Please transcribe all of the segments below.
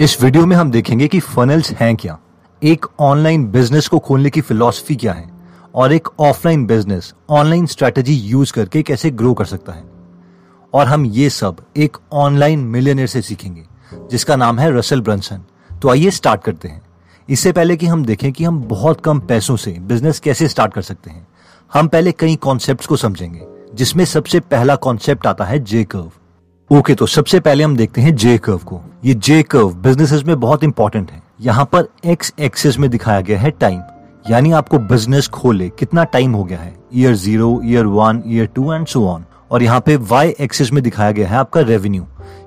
इस वीडियो में हम देखेंगे कि फनल्स हैं क्या। एक ऑनलाइन बिज़नेस को खोलने की फिलॉसफी क्या है और एक offline business online strategy use करके कैसे ग्रो कर सकता है। और हम ये सब एक ऑनलाइन मिलियनर से सीखेंगे, जिसका नाम है रसल ब्रंसन तो आइए स्टार्ट करते हैं। इससे पहले कि हम देखें कि हम बहुत कम पैसों से बिज़नेस कैसे स्टार्ट कर सकते हैं, हम पहले कई कॉन्सेप्ट्स को समझेंगे, जिसमें सबसे पहला कॉन्सेप्ट आता है जे कर्व ओके okay, तो सबसे पहले हम देखते हैं जे कर्व को। ये जे कर्व बिजनेसेस में बहुत इंपॉर्टेंट है। यहाँ पर एक्स एक्सेस में दिखाया गया है टाइम यानी आपको बिज़नेस खोले कितना टाइम हो गया है। Year zero year one year two and so on और यहाँ पे वाई एक्सेस में दिखाया गया है आपका रेवेन्यू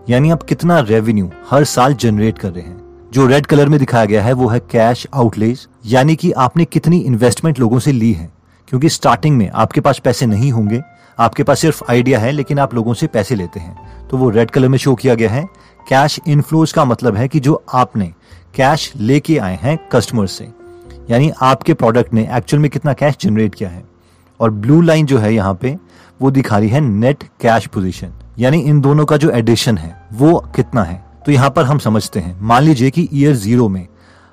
यानी आप कितना रेवेन्यू हर साल जनरेट कर रहे हैं। जो रेड कलर में दिखाया गया है वो है कैश आउटलेज यानी कि आपने कितनी इन्वेस्टमेंट लोगों से ली है। क्योंकि स्टार्टिंग में आपके पास पैसे नहीं होंगे। आपके पास सिर्फ़ आइडिया है, लेकिन आप लोगों से पैसे लेते हैं। तो वो रेड कलर में शो किया गया है। कैश इनफ्लोज का मतलब है कि जो आपने कैश लेके आए हैं कस्टमर से। यानी आपके प्रोडक्ट ने एक्चुअल में कितना कैश जनरेट किया है। और ब्लू लाइन जो है यहाँ पे, वो दिखा रही है नेट कैश पोजीशन यानी इन दोनों का जो एडिशन है, वो कितना है? तो यहाँ पर हम समझते हैं। मान लीजिए कि ईयर ज़ीरो में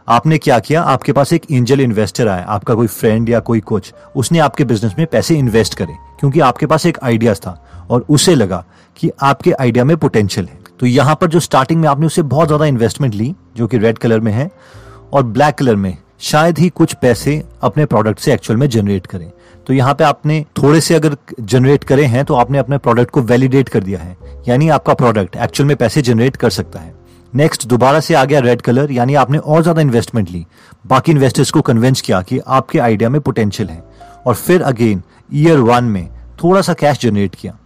आपने क्या किया? आपके पास एक एंजल इन्वेस्टर आया, आपका कोई फ्रेंड या कोई कुछ उसने आपके बिज़नेस में पैसे इन्वेस्ट करे, क्योंकि आपके पास एक आइडियाज़ था और उसे लगा कि आपके आइडिया में पोटेंशियल है। तो यहाँ पर जो स्टार्टिंग में आपने उसे बहुत ज़्यादा इन्वेस्टमेंट ली, जो कि रेड कलर में है और ब्लैक कलर में, शायद ही कुछ पैसे अपने प्रोडक्ट से एक्चुअल में जनरेट करें। तो यहाँ पे आपने थोड़े से अगर जनरेट करे हैं तो आपने अपने प्रोडक्ट को वैलिडेट कर दिया है। यानी आपका प्रोडक्ट एक्चुअल में पैसे जनरेट कर सकता है। नेक्स्ट दोबारा से आ गया रेड कलर यानी आपने और ज़्यादा इन्वेस्टमेंट ली। बाकी इन्वेस्टर्स को कन्विंस किया कि आपके आइडिया में पोटेंशियल है। और फिर अगेन ईयर वन में थोड़ा सा कैश जनरेट किया।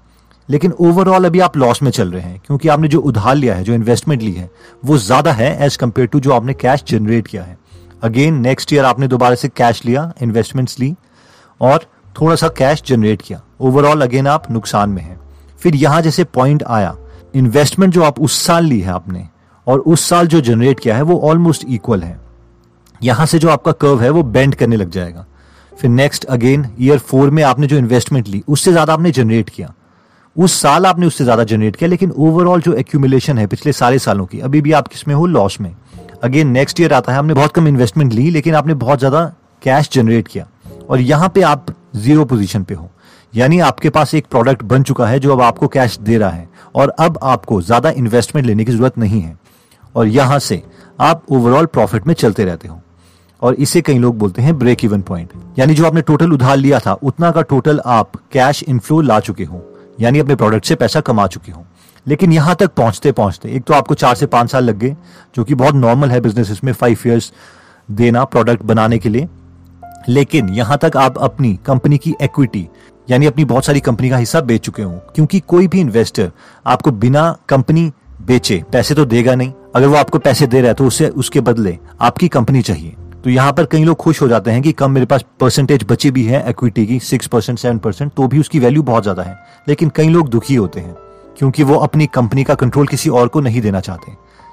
लेकिन ओवरऑल अभी आप लॉस में चल रहे हैं, क्योंकि आपने जो उधार लिया है, जो इन्वेस्टमेंट ली है, वो ज़्यादा है एज कंपेयर टू जो आपने कैश जनरेट किया है। अगेन नेक्स्ट ईयर आपने दोबारा से कैश लिया इन्वेस्टमेंट्स ली, और थोड़ा सा कैश जनरेट किया। ओवरऑल अगेन आप नुकसान में हैं। फिर यहाँ जैसे पॉइंट आया इन्वेस्टमेंट जो आप उस साल ली है आपने और उस साल जो जनरेट किया है, वो ऑलमोस्ट इक्वल है। यहाँ से जो आपका कर्व है, वो बेंड करने लग जाएगा। फिर नेक्स्ट अगेन ईयर फोर में आपने जो इन्वेस्टमेंट ली, उससे ज़्यादा आपने जनरेट किया। उस साल आपने उससे ज़्यादा जनरेट किया, लेकिन ओवरऑल जो एक्यूमुलेशन है पिछले सारे सालों की, अभी भी आप किसमें हो? लॉस में। अगेन नेक्स्ट ईयर आता है आपने बहुत कम इन्वेस्टमेंट ली, लेकिन आपने बहुत ज़्यादा कैश जनरेट किया। और यहाँ पे आप ज़ीरो पोजीशन पे हो। यानी आपके पास एक प्रोडक्ट बन चुका है, जो अब आपको कैश दे रहा है। और अब आपको ज़्यादा इन्वेस्टमेंट लेने की ज़रूरत नहीं है। और यहाँ से आप ओवरऑल प्रॉफिट में चलते रहते हो। और इसे कई लोग बोलते हैं ब्रेक इवन पॉइंट यानी जो आपने टोटल उधार लिया था, उतना का टोटल आप कैश इनफ्लो ला चुके हो। यानी अपने प्रोडक्ट से पैसा कमा चुके हो। लेकिन यहाँ तक पहुँचते पहुँचते, एक तो आपको चार से पाँच साल लग गए, जो कि बहुत नॉर्मल है बिज़नेस इसमें फाइव ईयर्स देना प्रोडक्ट बनाने के लिए। लेकिन यहाँ तक आप अपनी कंपनी की इक्विटी यानी अपनी बहुत सारी कंपनी का हिस्सा बेच चुके हो। क्योंकि कोई भी इन्वेस्टर आपको बिना कंपनी बेचे, पैसे तो देगा नहीं। अगर वो आपको पैसे दे रहा है तो उसे, उसके बदले आपकी कंपनी चाहिए। तो यहाँ पर कई लोग खुश हो जाते हैं कि कम मेरे पास परसेंटेज बची भी है इक्विटी की सिक्स परसेंट सेवन परसेंट तो भी उसकी वैल्यू बहुत ज़्यादा है। लेकिन कई लोग दुखी होते हैं, क्योंकि वो अपनी कंपनी का कंट्रोल किसी और को नहीं देना चाहते।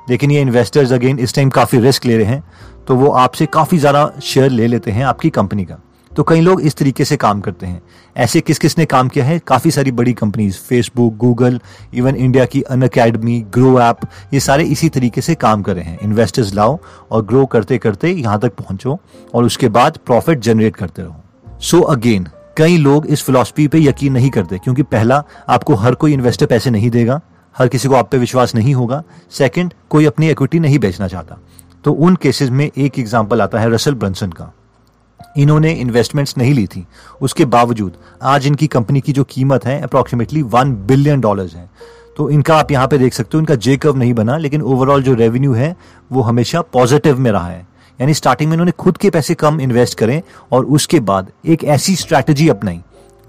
लेकिन ये इन्वेस्टर्स अगेन इस टाइम काफ़ी रिस्क ले रहे हैं तो वो आपसे काफ़ी ज़्यादा शेयर ले लेते हैं आपकी कंपनी का। तो कई लोग इस तरीके से काम करते हैं। ऐसे किस किस ने काम किया है? काफ़ी सारी बड़ी companies Facebook Google even India की अन अकेडमी ग्रो ऐप ये सारे इसी तरीके से काम कर रहे हैं। इन्वेस्टर्स लाओ और ग्रो करते करते यहाँ तक पहुंचो और उसके बाद प्रॉफिट जनरेट करते रहो। सो अगेन कई लोग इस फिलोसफी पे यकीन नहीं करते क्योंकि पहला, आपको हर कोई इन्वेस्टर पैसे नहीं देगा, हर किसी को आप पे विश्वास नहीं होगा। सेकंड कोई अपनी इक्विटी नहीं बेचना चाहता। तो उन केसेस में एक एग्जांपल आता है रसल ब्रंसन का। इन्होंने इन्वेस्टमेंट्स नहीं ली थी। उसके बावजूद, आज इनकी कंपनी की जो कीमत है अप्रोक्सीमेटली वन बिलियन डॉलर्स है। तो इनका आप यहाँ पे देख सकते हो, इनका जे नहीं बना, लेकिन ओवरऑल जो रेवेन्यू है, वो हमेशा पॉजिटिव में रहा है। यानी स्टार्टिंग में इन्होंने खुद के पैसे कम इन्वेस्ट करें, और उसके बाद एक ऐसी स्ट्रैटेजी अपनाई,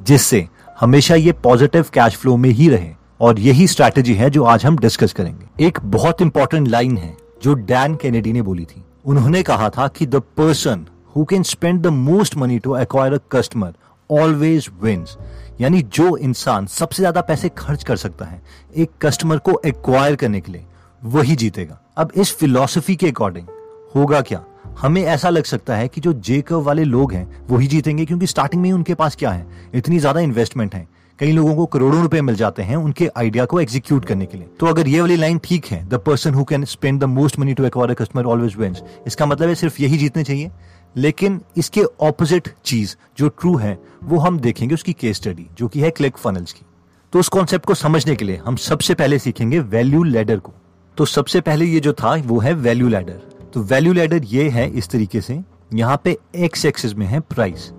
जिससे हमेशा ये पॉजिटिव कैश फ्लो में ही रहे। और यही स्ट्रैटेजी है जो आज हम डिस्कस करेंगे। एक बहुत इंपॉर्टेंट लाइन है, जो डैन कैनेडी ने बोली थी। उन्होंने कहा था कि the person who can spend the most money to acquire a customer always wins यानी जो इंसान सबसे ज़्यादा पैसे खर्च कर सकता है एक कस्टमर को एक्वायर करने के लिए, वही जीतेगा। अब इस फिलॉसफी के अकॉर्डिंग होगा क्या? हमें ऐसा लग सकता है कि जो जेकव वाले लोग हैं, वही जीतेंगे, क्योंकि स्टार्टिंग में ही उनके पास क्या है? इतनी ज़्यादा इन्वेस्टमेंट है। कई लोगों को करोड़ों रुपए मिल जाते हैं उनके आइडिया को एग्जीक्यूट करने के लिए। तो अगर ये वाली लाइन ठीक है the person who can spend the most money to acquire customer always wins इसका मतलब है सिर्फ़ यही जीतने चाहिए? लेकिन इसके ऑपोजिट चीज़ जो ट्रू है, वो हम देखेंगे उसकी केस स्टडी जो कि है क्लिक फनल्स की। तो उस कॉन्सेप्ट को समझने के लिए हम सबसे पहले सीखेंगे वैल्यू लेडर को। तो सबसे पहले ये जो था, वो है वैल्यू लैडर तो वैल्यू लैडर ये है इस तरीके से, यहाँ पे एक्स एक्सिस में है प्राइस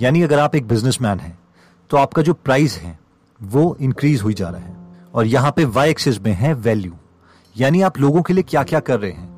यानी अगर आप एक बिजनेसमैन हैं तो आपका जो प्राइस है, वो इंक्रीज हुई जा रहा है। और यहाँ पे वाई एक्सिस में है वैल्यू यानी आप लोगों के लिए क्या क्या कर रहे हैं?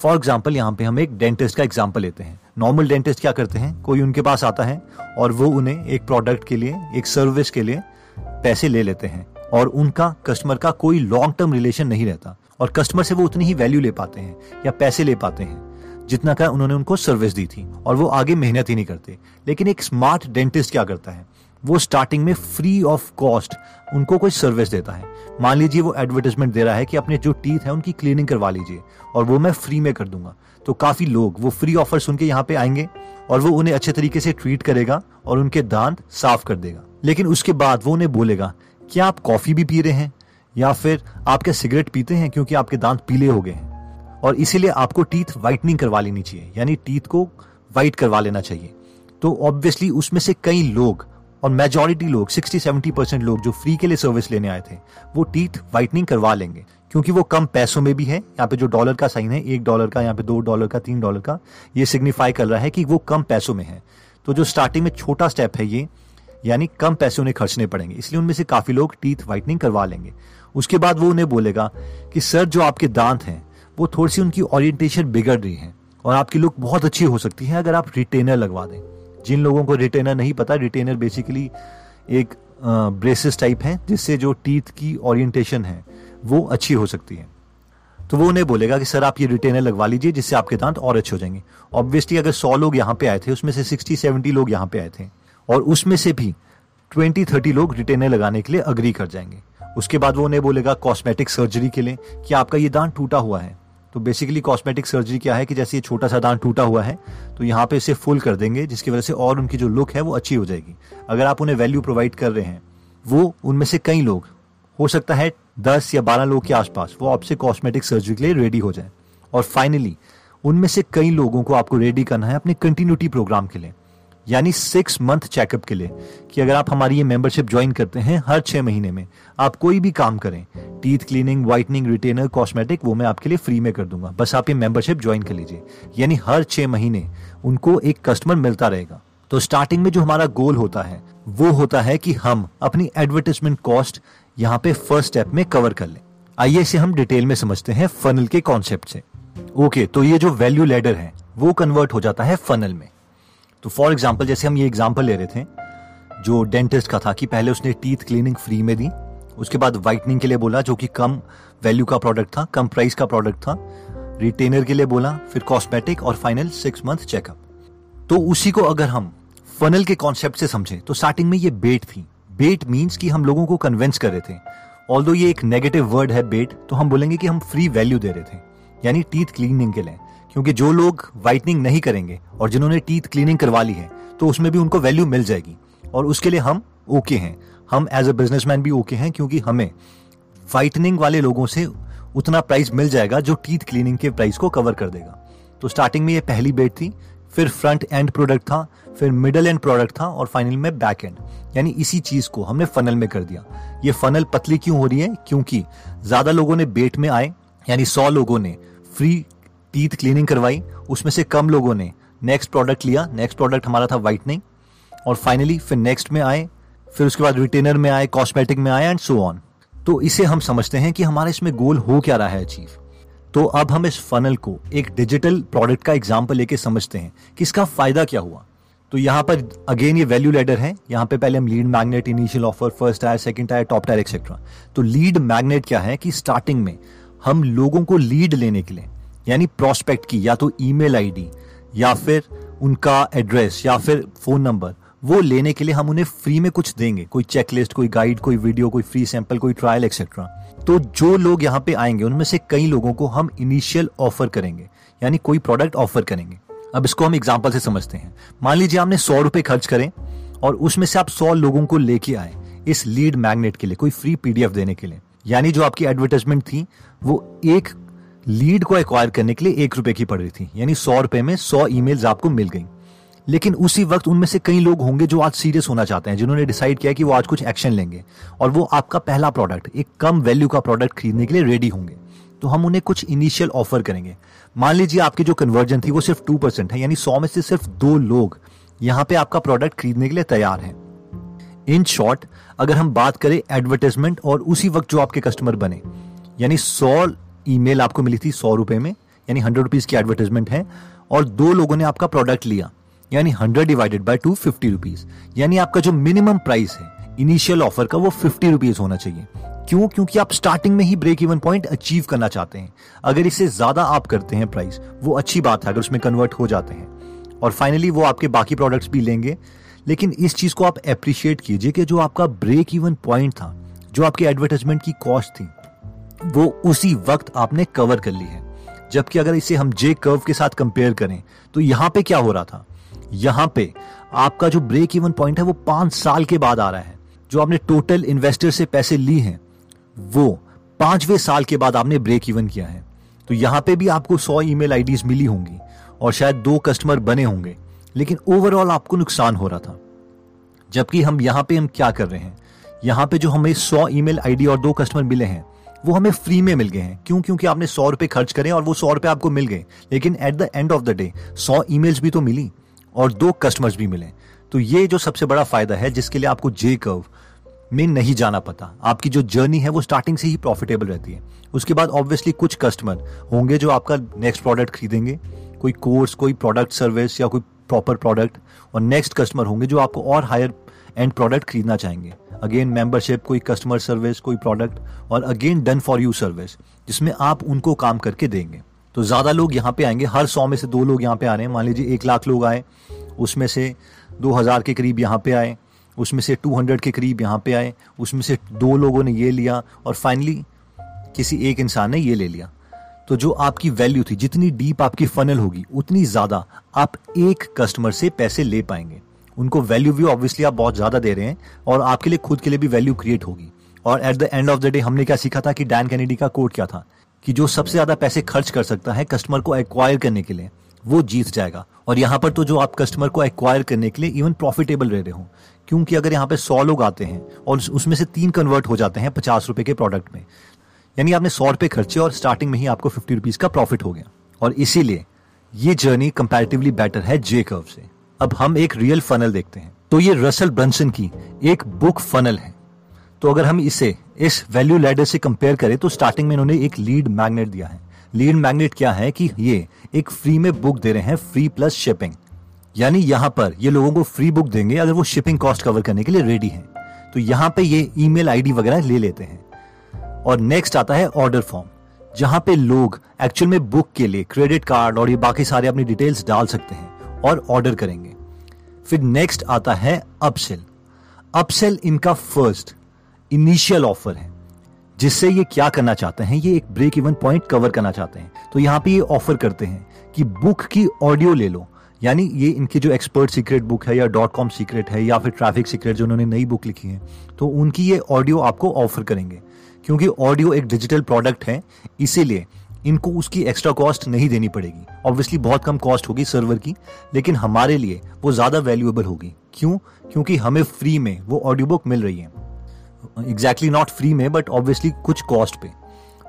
फॉर एग्ज़ाम्पल यहाँ पे हम एक डेंटिस्ट का एग्ज़ाम्पल लेते हैं। नॉर्मल डेंटिस्ट क्या करते हैं? कोई उनके पास आता है और वो उन्हें एक प्रोडक्ट के लिए, एक सर्विस के लिए पैसे ले लेते हैं और उनका कस्टमर का कोई लॉन्ग टर्म रिलेशन नहीं रहता और कस्टमर से वो उतनी ही वैल्यू ले पाते हैं या पैसे ले पाते हैं जितना का उन्होंने उनको सर्विस दी थी और वो आगे मेहनत ही नहीं करते। लेकिन एक स्मार्ट डेंटिस्ट क्या करता है? वो स्टार्टिंग में फ्री ऑफ़ कॉस्ट उनको कोई सर्विस देता है। मान लीजिए वो एडवर्टाइजमेंट दे रहा है कि अपने जो टीथ है उनकी क्लीनिंग करवा लीजिए और वो मैं फ्री में कर दूँगा। तो काफ़ी लोग वो फ्री ऑफ़र सुन के यहाँ पे आएँगे और वो उन्हें अच्छे तरीके से ट्रीट करेगा और उनके दांत साफ़ कर देगा। लेकिन उसके बाद वो उन्हें बोलेगा, क्या आप कॉफ़ी भी पी रहे हैं? या फिर आप क्या सिगरेट पीते हैं क्योंकि आपके दांत पीले हो गए हैं? और इसीलिए आपको टीथ व्हाइटनिंग करवा लेनी चाहिए, यानी टीथ को व्हाइट करवा लेना चाहिए। तो ऑब्वियसली उसमें से कई लोग और मेजोरिटी लोग 60-70 परसेंट लोग जो फ्री के लिए सर्विस लेने आए थे, वो टीथ व्हाइटनिंग करवा लेंगे। क्योंकि वो कम पैसों में भी है। यहाँ पे जो डॉलर का साइन है, एक डॉलर का, यहाँ पे दो डॉलर का, तीन डॉलर का, ये सिग्निफाई कर रहा है कि वो कम पैसों में है। तो जो स्टार्टिंग में छोटा स्टेप है ये, यानी कम पैसे उन्हें खर्चने पड़ेंगे। इसलिए उनमें से काफ़ी लोग टीथ व्हाइटनिंग करवा लेंगे। उसके बाद वो उन्हें बोलेगा कि, सर, जो आपके दांत हैं, वो थोड़ी सी उनकी ओरिएंटेशन बिगड़ रही है और आपकी लुक बहुत अच्छी हो सकती है अगर आप रिटेनर लगवा दें। जिन लोगों को रिटेनर नहीं पता, रिटेनर बेसिकली एक ब्रेसेस टाइप है, जिससे जो टीथ की ओरिएंटेशन है वो अच्छी हो सकती है। तो वो उन्हें बोलेगा कि, सर, आप ये रिटेनर लगवा लीजिए, जिससे आपके दांत और अच्छे हो जाएँगे। ऑब्वियसली अगर सौ लोग यहाँ पे आए थे, उसमें से सिक्सटी सेवेंटी लोग यहाँ पे आए थे, और उसमें से भी ट्वेंटी थर्टी लोग रिटेनर लगाने के लिए अग्री कर जाएँगे। उसके बाद वो उन्हें बोलेगा कॉस्मेटिक सर्जरी के लिए कि आपका ये दांत टूटा हुआ है। तो बेसिकली कॉस्मेटिक सर्जरी क्या है कि जैसे ये छोटा सा दांत टूटा हुआ है तो यहाँ पे इसे फुल कर देंगे, जिसकी वजह से और उनकी जो लुक है वो अच्छी हो जाएगी। अगर आप उन्हें वैल्यू प्रोवाइड कर रहे हैं, वो उनमें से कई लोग हो सकता है दस या बारह लोग के आसपास वो आपसे कॉस्मेटिक सर्जरी के लिए रेडी हो जाए। और फाइनली उनमें से कई लोगों को आपको रेडी करना है अपने कंटिन्यूटी प्रोग्राम के लिए, यानी सिक्स मंथ चेकअप के लिए, कि अगर आप हमारी ये मेंबरशिप ज्वाइन करते हैं हर छह महीने में, आप कोई भी काम करें teeth cleaning whitening retainer cosmetic वो मैं आपके लिए फ्री में कर दूँगा। बस आप ये मेंबरशिप ज्वाइन कर लीजिए। यानी हर छह महीने उनको एक कस्टमर मिलता रहेगा। तो स्टार्टिंग में जो हमारा गोल होता है, वो होता है कि हम अपनी एडवर्टाइजमेंट कॉस्ट यहाँ पे फ़र्स्ट स्टेप में कवर कर लें। आइए इसे हम डिटेल में समझते हैं फनल के कॉन्सेप्ट से। ओके तो ये जो वैल्यू लेडर है, वो कन्वर्ट हो जाता है फनल में। तो फॉर एग्ज़ाम्पल जैसे हम ये एग्ज़ाम्पल ले रहे थे, जो डेंटिस्ट का था कि पहले उसने टीथ क्लीनिंग फ्री में दी, उसके बाद व्हाइटनिंग के लिए बोला, जो कि कम वैल्यू का प्रोडक्ट था, कम प्राइस का प्रोडक्ट था रिटेनर के लिए बोला, फिर कॉस्मेटिक और फाइनल सिक्स मंथ चेकअप तो उसी को अगर हम फनल के कॉन्सेप्ट से समझे। तो स्टार्टिंग में ये बेट थी। बेट मीन्स कि हम लोगों को कन्विंस कर रहे थे। ऑल ये एक नेगेटिव वर्ड है बेट तो हम बोलेंगे कि हम फ्री वैल्यू दे रहे थे। यानी टीथ क्लीनिंग के लिए। क्योंकि जो लोग वाइटनिंग नहीं करेंगे और जिन्होंने टीथ क्लीनिंग करवा ली है तो उसमें भी उनको वैल्यू मिल जाएगी। और उसके लिए हम ओके okay हैं। हम एज अ बिजनेसमैन भी ओके okay हैं क्योंकि हमें वाइटनिंग वाले लोगों से उतना प्राइस मिल जाएगा जो टीथ क्लीनिंग के प्राइस को कवर कर देगा। तो स्टार्टिंग में ये पहली बेट थी। फिर फ्रंट एंड प्रोडक्ट था, फिर मिडल एंड प्रोडक्ट था और फाइनल में बैक एंड यानी इसी चीज़ को हमने फनल में कर दिया। ये फनल पतली क्यों हो रही है? क्योंकि ज़्यादा लोगों ने बेट में आए, यानी सौ लोगों ने फ्री टीथ क्लीनिंग करवाई, उसमें से कम लोगों ने नेक्स्ट प्रोडक्ट लिया। नेक्स्ट प्रोडक्ट हमारा था व्हाइटनिंग और फाइनली फिर नेक्स्ट में आए, फिर उसके बाद रिटेनर में आए कॉस्मेटिक में आए एंड सो ऑन तो इसे हम समझते हैं कि हमारा इसमें गोल हो क्या रहा है अचीव तो अब हम इस फनल को एक डिजिटल प्रोडक्ट का एग्ज़ाम्पल लेके समझते हैं कि इसका फ़ायदा क्या हुआ। तो यहाँ पर अगेन ये वैल्यू लेडर है। यहाँ पे पहले हम lead magnet initial offer first tier second tier top tier etcetera तो लीड मैग्नेट क्या है कि स्टार्टिंग में हम लोगों को लीड लेने के लिए, यानी प्रोस्पेक्ट की, या तो ईमेल आईडी या फिर उनका एड्रेस या फिर फ़ोन नंबर वो लेने के लिए हम उन्हें फ्री में कुछ देंगे। कोई चेकलिस्ट कोई गाइड कोई वीडियो कोई फ्री सैंपल कोई ट्रायल एक्सेट्रा तो जो लोग यहाँ पे आएँगे, उनमें से कई लोगों को हम इनिशियल ऑफ़र करेंगे। यानी कोई प्रोडक्ट ऑफ़र करेंगे। अब इसको हम एग्ज़ाम्पल से समझते हैं। मान लीजिए आपने सौ रुपए खर्च करें और उसमें से आप सौ लोगों को लेके आए इस लीड मैग्नेट के लिए, कोई फ्री पीडीएफ देने के लिए। यानी जो आपकी एडवर्टाइजमेंट थी, वो एक लीड को एक्वायर करने के लिए एक रुपए की पड़ रही थी। यानी सौ रुपए में सौ ईमेल्स आपको मिल गई। लेकिन उसी वक्त उनमें से कई लोग होंगे जो आज सीरियस होना चाहते हैं, जिन्होंने डिसाइड किया कि वो आज कुछ एक्शन लेंगे। और वो आपका पहला प्रोडक्ट एक कम वैल्यू का प्रोडक्ट खरीदने के लिए रेडी होंगे। तो हम उन्हें कुछ इनिशियल ऑफ़र करेंगे। मान लीजिए आपकी जो कन्वर्जन थी वो सिर्फ़ टू परसेंट है, यानी सौ में से सिर्फ़ दो लोग यहाँ पे आपका प्रोडक्ट खरीदने के लिए तैयार हैं। इन शॉर्ट अगर हम बात करें एडवर्टाइजमेंट और उसी वक्त जो आपके कस्टमर बने, यानी सौ ईमेल आपको मिली थी सौ रुपए में, यानी हंड्रेड रुपीज़ की एडवर्टाइजमेंट है, और दो लोगों ने आपका प्रोडक्ट लिया। यानी hundred divided by two fifty rupees यानी आपका जो मिनिमम प्राइस है इनिशियल ऑफ़र का वो फिफ्टी रुपीज़ होना चाहिए। क्यों? क्योंकि आप स्टार्टिंग में ही ब्रेक इवन पॉइंट अचीव करना चाहते हैं। अगर इससे ज़्यादा आप करते हैं प्राइस वो अच्छी बात है अगर उसमें कन्वर्ट हो जाते हैं। और फाइनली वो आपके बाकी प्रोडक्ट्स भी लेंगे। लेकिन इस चीज़ को आप अप्रिशिएट कीजिए कि जो आपका ब्रेक इवन पॉइंट था, जो आपकी एडवर्टाइजमेंट की कॉस्ट थी, वो उसी वक्त आपने कवर कर ली है। जबकि अगर इसे हम जे कर्व के साथ कंपेयर करें तो यहाँ पे क्या हो रहा था? यहाँ पे आपका जो ब्रेक इवन पॉइंट है वो पाँच साल के बाद आ रहा है। जो आपने टोटल इन्वेस्टर से पैसे ली हैं, वो पाँचवें साल के बाद आपने ब्रेक इवन किया है। तो यहाँ पे भी आपको सौ ईमेल आईडीज मिली होंगी और शायद दो कस्टमर बने होंगे, लेकिन ओवरऑल आपको नुकसान हो रहा था। जबकि हम यहाँ पे हम क्या कर रहे हैं? यहाँ पे जो हमें सौ ईमेल आईडी और दो कस्टमर मिले हैं, वो हमें फ्री में मिल गए हैं। क्यों? क्योंकि आपने सौ रुपए खर्च करें और वो सौ रुपए आपको मिल गए। लेकिन at the end of the day सौ ईमेल्स भी तो मिली। और दो कस्टमर्स भी मिले। तो ये जो सबसे बड़ा फ़ायदा है, जिसके लिए आपको जे कर्व में नहीं जाना पता। आपकी जो जर्नी है, वो स्टार्टिंग से ही प्रॉफिटेबल रहती है। उसके बाद ऑब्वियसली कुछ कस्टमर होंगे जो आपका नेक्स्ट प्रोडक्ट खरीदेंगे। कोई कोर्स कोई प्रोडक्ट सर्विस या कोई प्रॉपर प्रोडक्ट और नेक्स्ट कस्टमर होंगे जो आपको और हायर एंड प्रोडक्ट खरीदना चाहेंगे। अगेन मेंबरशिप कोई कस्टमर सर्विस कोई प्रोडक्ट और again done for you service जिसमें आप उनको काम करके देंगे। तो ज़्यादा लोग यहाँ पे आएँगे। हर सौ में से दो लोग यहाँ पे आ रहे हैं। मान लीजिए एक लाख लोग आए, उसमें से दो हज़ार के करीब यहाँ पे आए, उसमें से टू हंड्रेड के करीब यहाँ पे आए, उसमें से दो लोगों ने ये लिया और फाइनली किसी एक इंसान ने ये ले लिया। तो जो आपकी वैल्यू थी, जितनी डीप आपकी फनल होगी, उतनी ज़्यादा आप एक कस्टमर से पैसे ले पाएँगे। उनको वैल्यू भी ऑब्वियसली आप बहुत ज़्यादा दे रहे हैं और आपके लिए, खुद के लिए भी वैल्यू क्रिएट होगी। और at the end of the day हमने क्या सीखा था कि डैन कैनेडी का कोड क्या था? कि जो सबसे ज़्यादा पैसे खर्च कर सकता है कस्टमर को एक्वायर करने के लिए, वो जीत जाएगा। और यहाँ पर तो जो आप कस्टमर को एक्वायर करने के लिए इवन प्रॉफिटेबल रह रहे हो। क्योंकि अगर यहाँ पे सौ लोग आते हैं और उसमें से तीन कन्वर्ट हो जाते हैं पचास रुपए के प्रोडक्ट में, यानी आपने सौ रुपए खर्चे और स्टार्टिंग में ही आपको फिफ्टी रुपीज़ का प्रॉफिट हो गया। और इसीलिए ये जर्नी कंपैरेटिवली बेटर है जे कर्व से। अब हम एक रियल फनल देखते हैं। तो ये रसल ब्रंसन की एक बुक फनल है। तो अगर हम इसे इस वैल्यू लैडर से कंपेयर करें तो स्टार्टिंग में इन्होंने एक लीड मैग्नेट दिया है। लीड मैग्नेट क्या है कि ये एक फ्री में बुक दे रहे हैं फ्री प्लस शिपिंग यानी यहाँ पर ये लोगों को फ्री बुक देंगे अगर वो शिपिंग कॉस्ट कवर करने के लिए रेडी हैं। तो यहाँ पे ये ईमेल आईडी वगैरह ले लेते हैं। और नेक्स्ट आता है ऑर्डर फॉर्म जहाँ पे लोग एक्चुअल में बुक के लिए क्रेडिट कार्ड और ये बाकी सारे अपनी डिटेल्स डाल सकते हैं और ऑर्डर करेंगे। फिर नेक्स्ट आता है अपसेल अपसेल इनका फ़र्स्ट इनिशियल ऑफ़र है। जिससे ये क्या करना चाहते हैं, ये एक ब्रेक इवन पॉइंट कवर करना चाहते हैं। तो यहाँ पे ये ऑफ़र करते हैं कि बुक की ऑडियो ले लो। यानी ये इनकी जो एक्सपर्ट सीक्रेट बुक है या डॉट कॉम सीक्रेट है या फिर ट्रैफ़िक सीक्रेट जो उन्होंने नई बुक लिखी है तो उनकी ये ऑडियो आपको ऑफ़र करेंगे। क्योंकि ऑडियो एक डिजिटल प्रोडक्ट है, इसीलिए इनको उसकी एक्स्ट्रा कॉस्ट नहीं देनी पड़ेगी। ऑब्वियसली बहुत कम कॉस्ट होगी सर्वर की, लेकिन हमारे लिए वो ज़्यादा वैल्यूएबल होगी। क्यों? क्योंकि हमें फ्री में वो ऑडियो बुक मिल रही है। एग्जैक्टली नॉट फ्री में बट ऑब्वियसली कुछ कॉस्ट पे।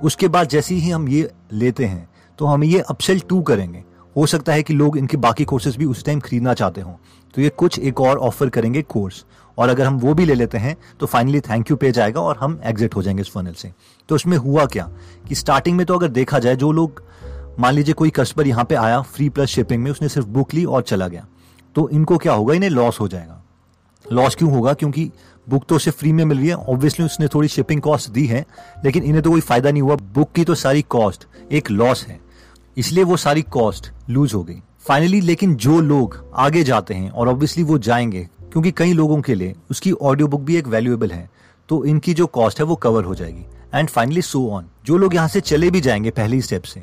उसके बाद जैसे ही हम ये लेते हैं तो हम ये अपसेल टू करेंगे। हो सकता है कि लोग इनके बाकी कोर्सेज भी उस टाइम खरीदना चाहते हो। तो ये कुछ एक और ऑफ़र करेंगे कोर्स और अगर हम वो भी ले लेते हैं तो फाइनली थैंक यू पेज आएगा और हम एग्जिट हो जाएँगे इस फनल से। तो उसमें हुआ क्या? कि स्टार्टिंग में तो अगर देखा जाए, जो लोग, मान लीजिए कोई कस्टमर यहाँ पे आया फ्री प्लस शिपिंग में, उसने सिर्फ़ बुक ली और चला गया। तो इनको क्या होगा? इन्हें लॉस हो जाएगा। लॉस क्यों होगा? क्योंकि बुक तो उसे फ्री में मिल रही है। ऑब्वियसली उसने थोड़ी शिपिंग कॉस्ट दी है, लेकिन इन्हें तो कोई फ़ायदा नहीं हुआ। बुक की तो सारी कॉस्ट एक लॉस है। इसलिए वो सारी कॉस्ट लूज हो गई। फाइनली लेकिन जो लोग आगे जाते हैं, और ऑब्वियसली वो जाएँगे, क्योंकि कई लोगों के लिए उसकी ऑडियो बुक भी एक वैल्यूएबल है तो इनकी जो कॉस्ट है वो कवर हो जाएगी। एंड फाइनली सो ऑन जो लोग यहाँ से चले भी जाएँगे पहली स्टेप से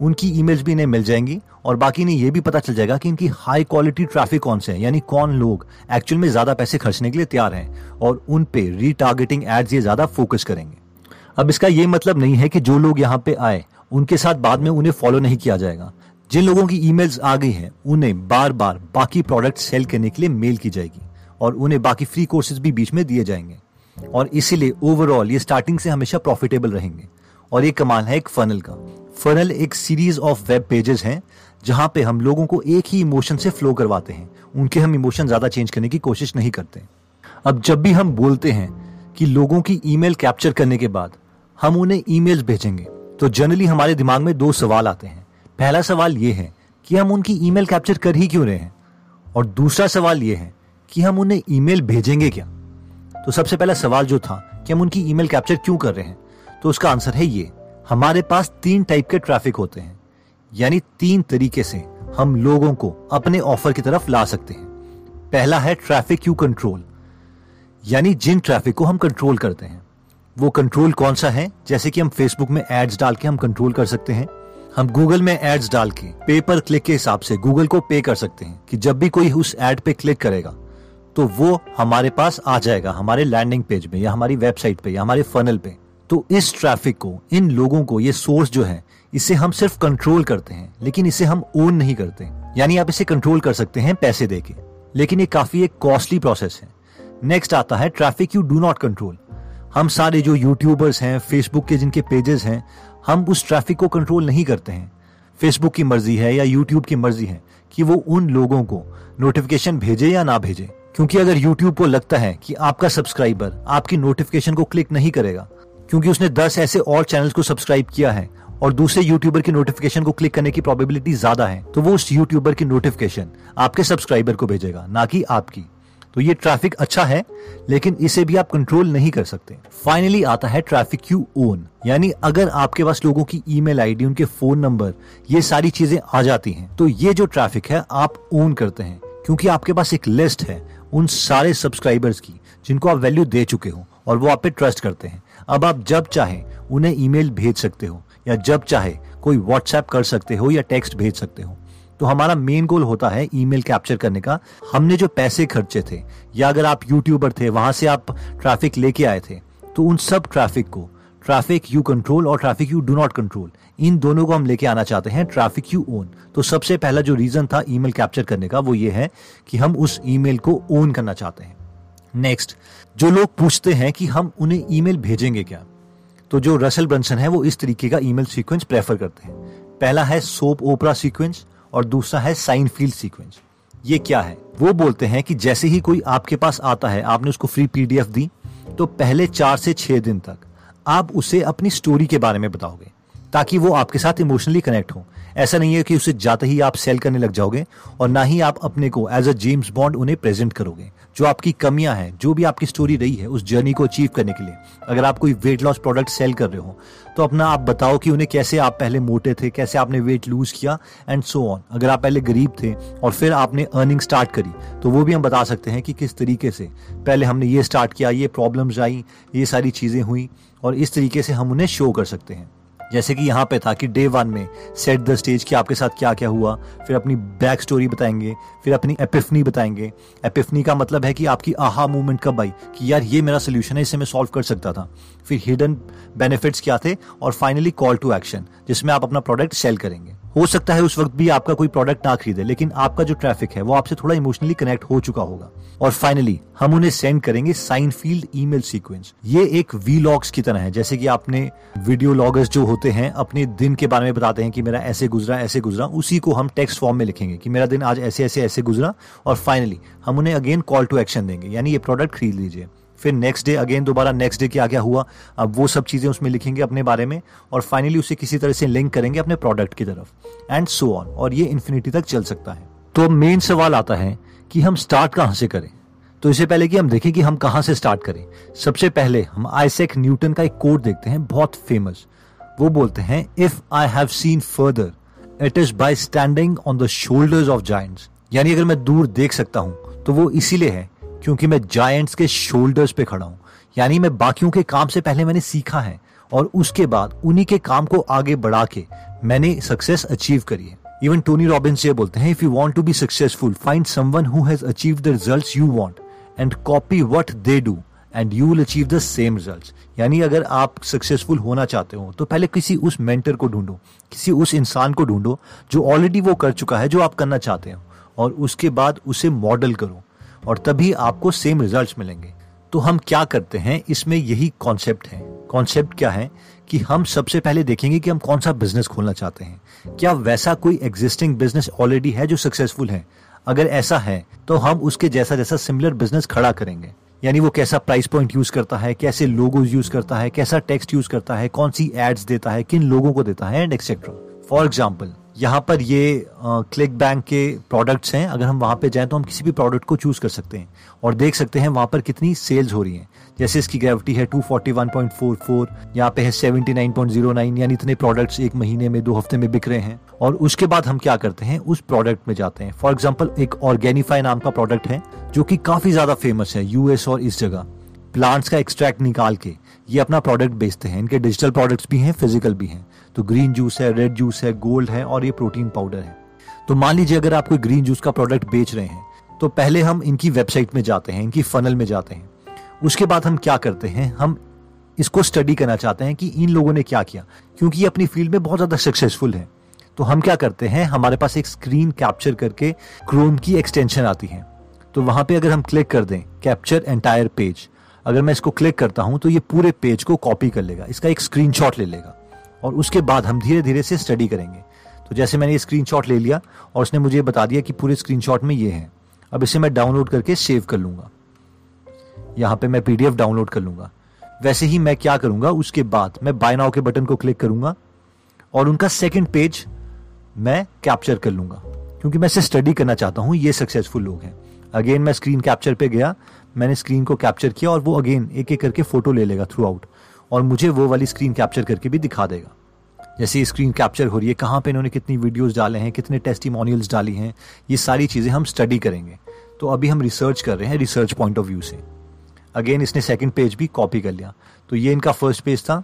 उनकी ईमेल्स भी इन्हें मिल जाएँगी और बाकी इन्हें ये भी पता चल जाएगा कि इनकी हाई क्वालिटी ट्रैफ़िक कौन से हैं, यानी कौन लोग एक्चुअल में ज़्यादा पैसे खर्चने के लिए तैयार हैं और उन पे रीटारगेटिंग एड्स ये ज़्यादा फोकस करेंगे। अब इसका ये मतलब नहीं है कि जो लोग यहाँ पे आए, उनके साथ बाद में उन्हें फॉलो नहीं किया जाएगा। जिन लोगों की ईमेल्स आ गई हैं, उन्हें बार बार बाकी प्रोडक्ट सेल करने के लिए मेल की जाएगी और उन्हें बाकी फ्री कोर्सेज भी बीच में दिए जाएँगे। और इसीलिए ओवरऑल ये स्टार्टिंग से हमेशा प्रॉफिटेबल रहेंगे। और ये कमाल है एक फनल का। फनल एक सीरीज़ ऑफ़ वेब पेजेस हैं, जहाँ पे हम लोगों को एक ही इमोशन से फ्लो करवाते हैं। उनके हम इमोशन ज़्यादा चेंज करने की कोशिश नहीं करते। अब जब भी हम बोलते हैं कि लोगों की ईमेल कैप्चर करने के बाद हम उन्हें ईमेल्स भेजेंगे तो जनरली हमारे दिमाग में दो सवाल आते हैं। पहला सवाल ये है कि हम उनकी ईमेल कैप्चर कर ही क्यों रहे हैं? और दूसरा सवाल ये है कि हम उन्हें ईमेल भेजेंगे क्या? तो सबसे पहला सवाल जो था कि हम उनकी ईमेल कैप्चर क्यों कर रहे हैं? तो उसका आंसर है ये। हमारे पास तीन टाइप के ट्रैफ़िक होते हैं। यानी तीन तरीके से हम लोगों को अपने ऑफ़र की तरफ़ ला सकते हैं। पहला है ट्रैफ़िक यू कंट्रोल यानी जिन ट्रैफ़िक को हम कंट्रोल करते हैं, वो कंट्रोल कौन सा है? जैसे कि हम फेसबुक में एड्स डाल के हम कंट्रोल कर सकते हैं। हम गूगल में एड्स डाल के पेपर क्लिक के हिसाब से गूगल को पे कर सकते हैं कि जब भी कोई उस एड पे क्लिक करेगा तो वो हमारे पास आ जाएगा, हमारे लैंडिंग पेज में या हमारी वेबसाइट पे या हमारे फनल पे। तो इस ट्रैफ़िक को, इन लोगों को, ये सोर्स जो है, इसे हम सिर्फ़ कंट्रोल करते हैं, लेकिन इसे हम ओन नहीं करते। यानी आप इसे कंट्रोल कर सकते हैं पैसे देके लेकिन ये काफ़ी एक कॉस्टली प्रोसेस है। नेक्स्ट आता है traffic you do not control हम सारे जो यूट्यूबर्स हैं फेसबुक के जिनके पेजेस हैं, हम उस ट्रैफ़िक को कंट्रोल नहीं करते हैं। फेसबुक की मर्ज़ी है या यूट्यूब की मर्ज़ी है कि वो उन लोगों को नोटिफिकेशन भेजे या ना भेजे। क्योंकि अगर यूट्यूब को लगता है कि आपका सब्सक्राइबर आपकी नोटिफिकेशन को क्लिक नहीं करेगा क्योंकि उसने दस ऐसे और चैनल्स को सब्सक्राइब किया है और दूसरे यूट्यूबर की नोटिफिकेशन को क्लिक करने की प्रोबेबिलिटी ज़्यादा है तो वो उस यूट्यूबर की नोटिफिकेशन आपके सब्सक्राइबर को भेजेगा, ना कि आपकी। तो ये ट्रैफ़िक अच्छा है, लेकिन इसे भी आप कंट्रोल नहीं कर सकते। फाइनली आता है ट्रैफ़िक यू ओन यानी अगर आपके पास लोगों की ईमेल आईडी उनके फ़ोन नंबर ये सारी चीज़ें आ जाती हैं तो ये जो ट्रैफ़िक है, आप ओन करते हैं, क्योंकि आपके पास एक लिस्ट है उन सारे सब्सक्राइबर्स की, जिनको आप वैल्यू दे चुके हो और वो आप पे ट्रस्ट करते हैं। अब आप जब चाहे, उन्हें ईमेल भेज सकते हो, या जब चाहे, कोई व्हाट्सएप कर सकते हो, या टेक्स्ट भेज सकते हो। तो हमारा मेन गोल होता है ईमेल कैप्चर करने का। हमने जो पैसे खर्चे थे, या अगर आप यूट्यूबर थे, वहाँ से आप ट्रैफ़िक लेके आए थे तो उन सब ट्रैफ़िक को ट्रैफ़िक यू कंट्रोल और traffic you do not control इन दोनों को हम लेके आना चाहते हैं ट्रैफ़िक यू ओन तो सबसे पहला जो रीजन था ईमेल कैप्चर करने का, वो ये है कि हम उस ईमेल को ओन करना चाहते हैं। नेक्स्ट जो लोग पूछते हैं कि हम उन्हें ईमेल भेजेंगे क्या तो जो रसल ब्रंसन है वो इस तरीके का ईमेल सीक्वेंस प्रेफर करते हैं। पहला है सोप ओपरा सीक्वेंस और दूसरा है साइन फ़ील्ड सीक्वेंस ये क्या है? वो बोलते हैं कि जैसे ही कोई आपके पास आता है, आपने उसको फ्री पीडीएफ दी तो पहले चार से छह दिन तक आप उसे अपनी स्टोरी के बारे में बताओगे, ताकि वो आपके साथ इमोशनली कनेक्ट हो। ऐसा नहीं है कि उसे जाते ही आप सेल करने लग जाओगे और ना ही आप अपने को एज अ जेम्स बॉन्ड उन्हें प्रेजेंट करोगे। जो आपकी कमियाँ हैं, जो भी आपकी स्टोरी रही है उस जर्नी को अचीव करने के लिए। अगर आप कोई वेट लॉस प्रोडक्ट सेल कर रहे हो तो अपना आप बताओ कि उन्हें कैसे आप पहले मोटे थे, कैसे आपने वेट लूज किया एंड सो ऑन अगर आप पहले गरीब थे और फिर आपने अर्निंग स्टार्ट करी तो वो भी हम बता सकते हैं कि किस तरीके से पहले हमने ये स्टार्ट किया, ये प्रॉब्लम्स आई, ये सारी चीज़ें हुई, और इस तरीके से हम उन्हें शो कर सकते हैं। जैसे कि यहाँ पे था कि डे वन में सेट द स्टेज कि आपके साथ क्या क्या हुआ, फिर अपनी बैक स्टोरी बताएँगे, फिर अपनी एपिफनी बताएँगे। एपिफनी का मतलब है कि आपकी आहा मूवमेंट कब आई, कि यार ये मेरा सोल्यूशन है, इसे मैं सॉल्व कर सकता था। फिर हिडन बेनिफिट्स क्या थे? और फाइनली कॉल टू एक्शन जिसमें आप अपना प्रोडक्ट सेल करेंगे। हो सकता है उस वक्त भी आपका कोई प्रोडक्ट ना खरीदे, लेकिन आपका जो ट्रैफ़िक है, वो आपसे थोड़ा इमोशनली कनेक्ट हो चुका होगा। और फाइनली हम उन्हें सेंड करेंगे साइन फ़ील्ड ईमेल सीक्वेंस ये एक वी लॉग्स की तरह है, जैसे कि आपने वीडियो लॉगर्स जो होते हैं, अपने दिन के बारे में बताते हैं कि मेरा ऐसे गुजरा ऐसे गुजरा, उसी को हम टेक्स्ट फॉर्म में लिखेंगे कि मेरा दिन आज ऐसे ऐसे ऐसे गुजरा। और फाइनली हम उन्हें अगेन कॉल टू एक्शन देंगे, यानी ये प्रोडक्ट खरीद लीजिए। फिर नेक्स्ट डे अगेन दोबारा नेक्स्ट डे क्या क्या हुआ। अब वो सब चीज़ें उसमें लिखेंगे अपने बारे में और फाइनली उसे किसी तरह से लिंक करेंगे अपने प्रोडक्ट की तरफ़। एंड सो ऑन और ये इन्फिनिटी तक चल सकता है। तो मेन सवाल आता है कि हम स्टार्ट कहाँ से करें? तो इससे पहले कि हम देखें कि हम कहाँ से स्टार्ट करें। सबसे पहले हम आइसेक न्यूटन का एक कोड देखते हैं, बहुत फ़ेमस वो बोलते हैं if I have seen further it is by standing on the shoulders of giants यानी अगर मैं दूर देख सकता हूँ तो वो इसीलिए है क्योंकि मैं जायंट्स के शोल्डर्स पे खड़ा हूँ। यानी मैं बाकियों के काम से पहले मैंने सीखा है और उसके बाद उन्हीं के काम को आगे बढ़ा के मैंने सक्सेस अचीव करी है। इवन टोनी रॉबिन्स ये बोलते हैं if you want to be successful find someone who has achieve the results you want and copy what they do and you will achieve the same results यानी अगर आप successful होना चाहते हो तो पहले किसी उस मेंटर को ढूंढो, किसी उस इंसान को ढूंढो जो ऑलरेडी वो कर चुका है, जो आप करना चाहते हो और उसके बाद उसे मॉडल करो। और तभी आपको सेम रिजल्ट्स मिलेंगे। तो हम क्या करते हैं? इसमें यही कॉन्सेप्ट है। कॉन्सेप्ट क्या है? कि हम सबसे पहले देखेंगे कि हम कौन सा बिज़नेस खोलना चाहते हैं। क्या वैसा कोई एग्जिस्टिंग बिज़नेस ऑलरेडी है जो सक्सेसफुल है? अगर ऐसा है तो हम उसके जैसा जैसा सिमिलर बिज़नेस खड़ा करेंगे। यानी वो कैसा प्राइस पॉइंट यूज़ करता है, कैसे लोगो यूज़ करता है, कैसा टेक्स्ट यूज़ करता है, कौन सी एड्स देता है, किन लोगों को देता है एंड एक्सेट्रा फॉर एग्ज़ाम्पल यहाँ पर ये क्लिक बैंक के प्रोडक्ट्स हैं। अगर हम वहाँ पे जाएँ तो हम किसी भी प्रोडक्ट को चूज़ कर सकते हैं और देख सकते हैं वहाँ पर कितनी सेल्स हो रही हैं। जैसे इसकी ग्रेविटी है 241.44 यहाँ पे है 79.09 यानी इतने प्रोडक्ट्स एक महीने में, दो हफ़्ते में बिक रहे हैं। और उसके बाद हम क्या करते हैं? उस प्रोडक्ट में जाते हैं। फॉर एग्ज़ाम्पल एक ऑर्गेनिफाई नाम का प्रोडक्ट है, जो कि काफ़ी ज़्यादा फ़ेमस है यूएस और इस जगह। प्लांट्स का एक्सट्रैक्ट निकाल के ये अपना प्रोडक्ट बेचते हैं। इनके डिजिटल प्रोडक्ट्स भी हैं फ़िज़िकल भी हैं। तो ग्रीन जूस है रेड जूस है गोल्ड है और ये प्रोटीन पाउडर है। तो मान लीजिए अगर आप कोई ग्रीन जूस का प्रोडक्ट बेच रहे हैं तो पहले हम इनकी वेबसाइट में जाते हैं, इनकी फनल में जाते हैं। उसके बाद हम क्या करते हैं, हम इसको स्टडी करना चाहते हैं कि इन लोगों ने क्या किया, क्योंकि ये अपनी फ़ील्ड में बहुत ज़्यादा सक्सेसफुल है। तो हम क्या करते हैं, हमारे पास एक स्क्रीन कैप्चर करके क्रोम की एक्सटेंशन आती है। तो वहाँ पे अगर हम क्लिक कर दें कैप्चर एंटायर पेज अगर मैं इसको क्लिक करता हूँ तो ये पूरे पेज को कॉपी कर लेगा, इसका एक स्क्रीनशॉट ले लेगा। और उसके बाद हम धीरे धीरे से स्टडी करेंगे। तो जैसे मैंने ये स्क्रीनशॉट ले लिया और उसने मुझे बता दिया कि पूरे स्क्रीनशॉट में ये है। अब इसे मैं डाउनलोड करके सेव कर लूँगा। यहाँ पे मैं पीडीएफ डाउनलोड कर लूँगा। वैसे ही मैं क्या करूँगा, उसके बाद मैं बाय नाउ के बटन को क्लिक करूँगा और उनका सेकंड पेज मैं कैप्चर कर लूँगा। क्योंकि मैं इसे स्टडी करना चाहता हूँ, ये सक्सेसफुल लोग हैं। अगेन मैं स्क्रीन कैप्चर पे गया, मैंने स्क्रीन को कैप्चर किया और वो अगेन एक एक करके फ़ोटो ले लेगा थ्रू आउट और मुझे वो वाली स्क्रीन कैप्चर करके भी दिखा देगा। जैसे स्क्रीन कैप्चर हो रही है, कहाँ पे इन्होंने कितनी वीडियोस डाले हैं, कितने टेस्टिमोनियल्स डाली हैं, ये सारी चीज़ें हम स्टडी करेंगे। तो अभी हम रिसर्च कर रहे हैं रिसर्च पॉइंट ऑफ़ व्यू से। अगेन इसने सेकंड पेज भी कॉपी कर लिया। तो ये इनका फ़र्स्ट पेज था।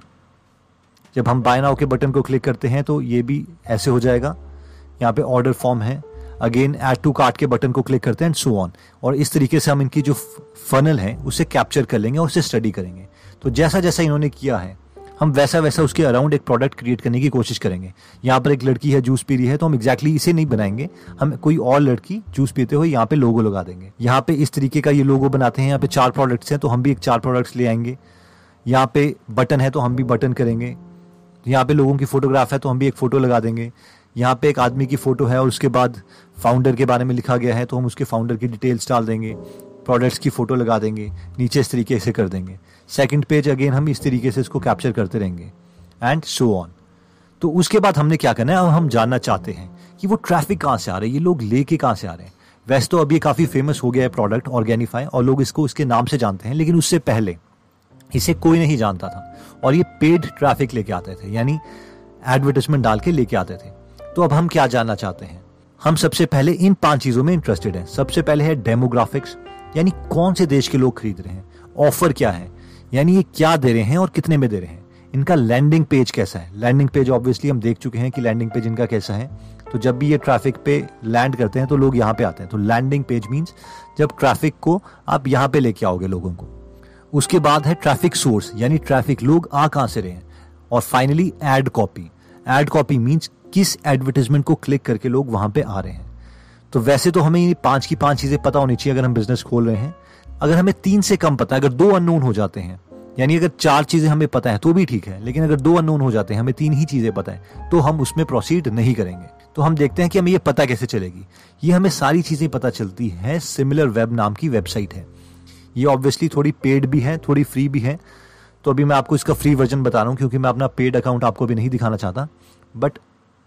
जब हम बाय नाउ के बटन को क्लिक करते हैं तो ये भी ऐसे हो जाएगा। यहाँ पे ऑर्डर फॉर्म है। अगेन एड टू कार्ट के बटन को क्लिक करते हैं एंड सो ऑन और इस तरीके से हम इनकी जो फनल है, उसे कैप्चर कर लेंगे और उसे स्टडी करेंगे। तो जैसा जैसा इन्होंने किया है, हम वैसा वैसा उसके अराउंड एक प्रोडक्ट क्रिएट करने की कोशिश करेंगे। यहाँ पर एक लड़की है जूस पी रही है तो हम एक्जैक्टली exactly इसे नहीं बनाएँगे। हम कोई और लड़की जूस पीते हुए यहाँ पे लोगो लगा देंगे। यहाँ पे इस तरीके का ये लोगो बनाते हैं, यहाँ पे चार प्रोडक्ट्स हैं तो हम भी एक चार प्रोडक्ट्स ले आएँगे। यहाँ पे बटन है तो हम भी बटन करेंगे। यहाँ पे लोगों की फोटोग्राफ है तो हम भी एक फ़ोटो लगा देंगे। यहाँ पे एक आदमी की फ़ोटो है, और उसके बाद फाउंडर के बारे में लिखा गया है तो हम उसके फाउंडर की डिटेल्स डाल देंगे प्रोडक्ट्स की फ़ोटो लगा देंगे, नीचे इस तरीके से कर देंगे। सेकंड पेज अगेन हम इस तरीके से इसको कैप्चर करते रहेंगे। एंड सो ऑन तो उसके बाद हमने क्या करना है? हम जानना चाहते हैं कि वो ट्रैफ़िक कहाँ से आ रहे हैं? ये लोग लेके कहाँ से आ रहे हैं? वैसे तो अभी काफ़ी फ़ेमस हो गया है प्रोडक्ट ऑर्गेनिफाई और लोग इसको इसके नाम से जानते हैं, लेकिन उससे पहले इसे कोई नहीं जानता था। और ये पेड ट्रैफ़िक लेके आते थे, यानी एडवर्टाइजमेंट डाल के लेके आते थे। तो अब हम क्या जानना चाहते हैं? हम सबसे पहले इन पाँच चीज़ों में इंटरेस्टेड हैं। सबसे पहले है डेमोग्राफिक्स यानी कौन से देश के लोग खरीद रहे हैं? ऑफ़र क्या है? यानी ये क्या दे रहे हैं और कितने में दे रहे हैं? इनका लैंडिंग पेज कैसा है? लैंडिंग पेज ऑब्वियसली हम देख चुके हैं कि लैंडिंग पेज इनका कैसा है। तो जब भी ये ट्रैफ़िक पे लैंड करते हैं तो लोग यहाँ पे आते हैं। तो लैंडिंग पेज मीन्स जब ट्रैफ़िक को आप यहाँ पे लेके आओगे लोगों को। उसके बाद है ट्रैफ़िक सोर्स यानी ट्रैफ़िक लोग आ कहाँ से रहे हैं? और finally ad copy ad copy means किस एडवर्टीजमेंट को क्लिक करके लोग वहाँ पे आ रहे हैं। तो वैसे तो हमें ये पाँच की पाँच चीज़ें पता होनी चाहिए अगर हम बिज़नेस खोल रहे हैं। अगर हमें तीन से कम पता है, अगर दो अननोन हो जाते हैं, यानी अगर चार चीज़ें हमें पता है तो भी ठीक है, लेकिन अगर दो अननोन हो जाते हैं, हमें तीन ही चीज़ें पता है तो हम उसमें प्रोसीड नहीं करेंगे। तो हम देखते हैं कि हमें ये पता कैसे चलेगी। ये हमें सारी चीज़ें पता चलती है सिमिलर वेब नाम की वेबसाइट है। ये ऑब्वियसली थोड़ी पेड भी है, थोड़ी फ्री भी है। तो अभी मैं आपको इसका फ्री वर्जन बता रहा हूँ, क्योंकि मैं अपना पेड अकाउंट आपको भी नहीं दिखाना चाहता। बट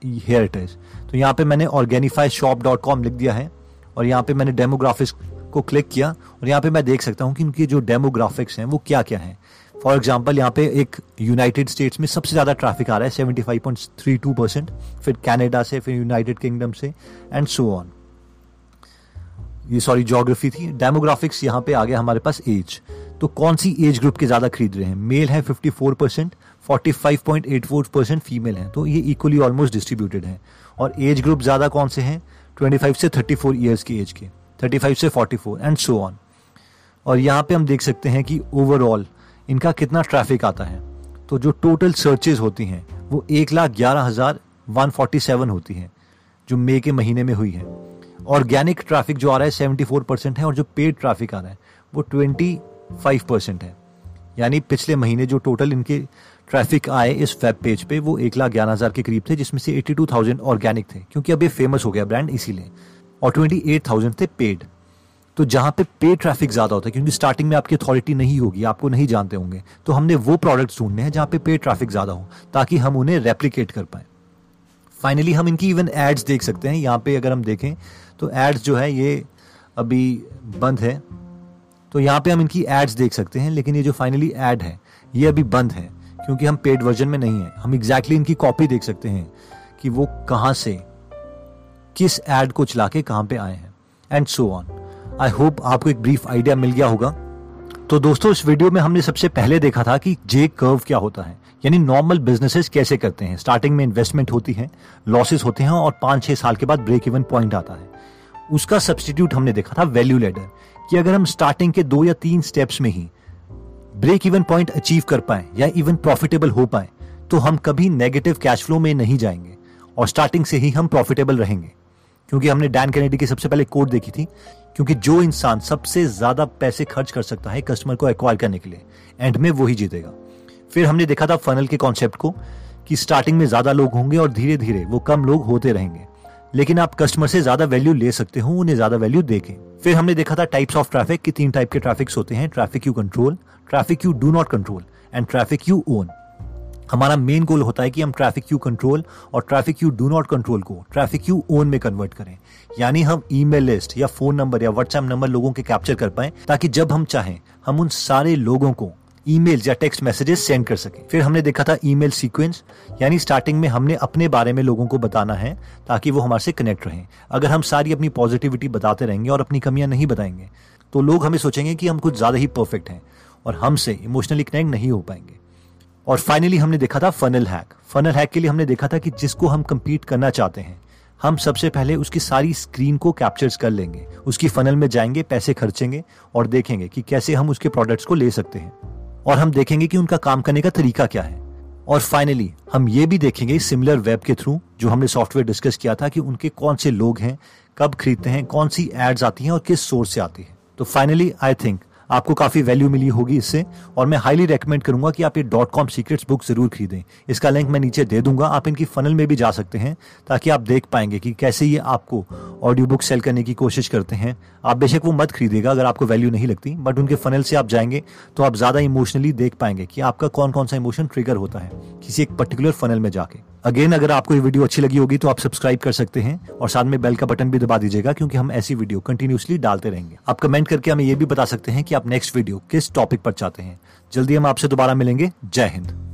हेयर इट इज़ तो यहाँ पे मैंने ऑर्गेनिफाई शॉप डॉट कॉम लिख दिया है, और यहाँ पे मैंने डेमोग्राफिक्स को क्लिक किया और यहाँ पे मैं देख सकता हूँ कि उनकी जो डेमोग्राफिक्स हैं, वो क्या क्या हैं। फॉर एग्ज़ाम्पल यहाँ पे एक यूनाइटेड स्टेट्स में सबसे ज़्यादा ट्रैफ़िक आ रहा है seventy five point three two percent फिर कैनेडा से, फिर यूनाइटेड किंगडम से एंड सो ऑन ये सॉरी जोग्राफी थी। डेमोग्राफिक्स यहाँ पे आ गया हमारे पास एज तो कौन सी एज ग्रुप के ज़्यादा खरीद रहे हैं? मेल है 54 percent forty five point eight four percent female है। तो ये इक्वली ऑलमोस्ट डिस्ट्रीब्यूटेड है। और एज ग्रुप ज़्यादा कौन से हैं? 25 से 34 ईयर्स की एज के। 35 से 44 एंड सो ऑन और यहाँ पे हम देख सकते हैं कि ओवरऑल इनका कितना ट्रैफ़िक आता है। तो जो टोटल सर्चेज होती हैं, वो एक लाख ग्यारह हज़ार वन फोर्टी सेवन होती हैं, जो मई के महीने में हुई है। ऑर्गेनिक ट्रैफ़िक जो आ रहा है सेवेंटी फोर परसेंट है, और जो पेड ट्रैफ़िक आ रहा है, वो ट्वेंटी फाइव परसेंट है। यानी पिछले महीने जो टोटल इनके ट्रैफ़िक आए इस वेब पेज पे, वो एक लाख ग्यारह हज़ार के करीब थे, जिसमें से एट्टी टू थाउज़ेंड ऑर्गेनिक थे, क्योंकि अब ये फ़ेमस हो गया ब्रांड इसीलिए। और ट्वेंटी एट थाउज़ेंड थे पेड तो जहाँ पे पे ट्रैफ़िक ज़्यादा होता है, क्योंकि स्टार्टिंग में आपकी अथॉरिटी नहीं होगी, आपको नहीं जानते होंगे तो हमने वो प्रोडक्ट्स ढूँढने हैं जहाँ पे पे ट्रैफ़िक ज़्यादा हो, ताकि हम उन्हें रेप्लीकेट कर पाए। फाइनली हम इनकी इवन एड्स देख सकते हैं। यहाँ पे अगर हम देखें तो एड्स जो है, ये अभी बंद है। तो यहाँ पे हम इनकी एड्स देख सकते हैं, लेकिन ये जो फाइनली एड है, ये अभी बंद है, क्योंकि हम पेड वर्जन में नहीं है। हम एग्जैक्टली exactly इनकी कॉपी देख सकते हैं कि वो कहाँ से किस एड को चला के कहाँ पे आए हैं and so on I hope आपको एक ब्रीफ आइडिया मिल गया होगा। तो दोस्तों, इस वीडियो में हमने सबसे पहले देखा था कि जे कर्व क्या होता है, यानी नॉर्मल बिजनेसेस कैसे करते हैं। स्टार्टिंग में इन्वेस्टमेंट होती है लॉसेस होते हैं और पाँच छह साल के बाद ब्रेक इवन पॉइंट आता है। उसका सब्सटीट्यूट हमने देखा था वैल्यू लेडर कि अगर हम स्टार्टिंग के दो या तीन स्टेप्स में ही ब्रेक इवन पॉइंट अचीव कर पाए या इवन प्रॉफिटेबल हो पाए तो हम कभी नेगेटिव कैश फ्लो में नहीं जाएँगे और स्टार्टिंग से ही हम प्रॉफिटेबल रहेंगे। क्योंकि हमने डैन कैनेडी की सबसे पहले कोड देखी थी, क्योंकि जो इंसान सबसे ज़्यादा पैसे खर्च कर सकता है कस्टमर को एक्वायर करने के लिए एंड में वही जीतेगा। फिर हमने देखा था फनल के कॉन्सेप्ट को, कि स्टार्टिंग में ज़्यादा लोग होंगे और धीरे धीरे वो कम लोग होते रहेंगे। लेकिन आप कस्टमर से ज़्यादा वैल्यू ले सकते हो, उन्हें ज़्यादा वैल्यू देखें। फिर हमने देखा था टाइप्स ऑफ़ ट्रैफ़िक की तीन टाइप के ट्रैफ़िक होते हैं traffic you control traffic you do not control and traffic you own हमारा मेन गोल होता है कि हम ट्रैफ़िक यू कंट्रोल और traffic you do not control को ट्रैफ़िक यू ओन में कन्वर्ट करें। यानी हम ईमेल लिस्ट या फ़ोन नंबर या व्हाट्सएप नंबर लोगों के कैप्चर कर पाए, ताकि जब हम चाहें, हम उन सारे लोगों को ईमेल या टेक्स्ट मैसेजेस सेंड कर सके। फिर हमने देखा था ईमेल सीक्वेंस यानी स्टार्टिंग में हमने अपने बारे में लोगों को बताना है, ताकि वो हमारे से कनेक्ट रहें। अगर हम सारी अपनी पॉजिटिविटी बताते रहेंगे और अपनी कमियाँ नहीं बताएँगे तो लोग हमें सोचेंगे कि हम कुछ ज़्यादा ही परफेक्ट हैं और हमसे इमोशनली कनेक्ट नहीं हो पाएँगे। और फाइनली हमने देखा था फनल हैक फनल हैक के लिए हमने देखा था कि जिसको हम कम्पीट करना चाहते हैं, हम सबसे पहले उसकी सारी स्क्रीन को कैप्चर्स कर लेंगे। उसकी फनल में जाएँगे, पैसे खर्चेंगे और देखेंगे कि कैसे हम उसके प्रोडक्ट्स को ले सकते हैं। और हम देखेंगे कि उनका काम करने का तरीका क्या है। और फाइनली हम ये भी देखेंगे सिमिलर वेब के थ्रू जो हमने सॉफ्टवेयर डिस्कस किया था कि उनके कौन से लोग हैं, कब खरीदते हैं, कौन सी एड्स आती हैं और किस सोर्स से आती है। तो फाइनली आई थिंक आपको काफ़ी वैल्यू मिली होगी इससे। और मैं हाईली रेकमेंड करूँगा कि आप ये डॉट कॉम सीक्रेट्स बुक ज़रूर खरीदें। इसका लिंक मैं नीचे दे दूँगा। आप इनकी फनल में भी जा सकते हैं, ताकि आप देख पाएँगे कि कैसे ये आपको ऑडियो बुक सेल करने की कोशिश करते हैं। आप बेशक वो मत खरीदेगा अगर आपको वैल्यू नहीं लगती बट उनके फनल से आप जाएँगे तो आप ज़्यादा इमोशनली देख पाएँगे कि आपका कौन कौन सा इमोशन ट्रिगर होता है किसी एक पर्टिकुलर फनल में जाके। अगेन अगर आपको ये वीडियो अच्छी लगी होगी तो आप सब्सक्राइब कर सकते हैं और साथ में बेल का बटन भी दबा दीजिएगा, क्योंकि हम ऐसी वीडियो कंटिन्यूसली डालते रहेंगे। आप कमेंट करके हमें ये भी बता सकते हैं कि आप नेक्स्ट वीडियो किस टॉपिक पर चाहते हैं। जल्दी हम आपसे दोबारा मिलेंगे। जय हिंद।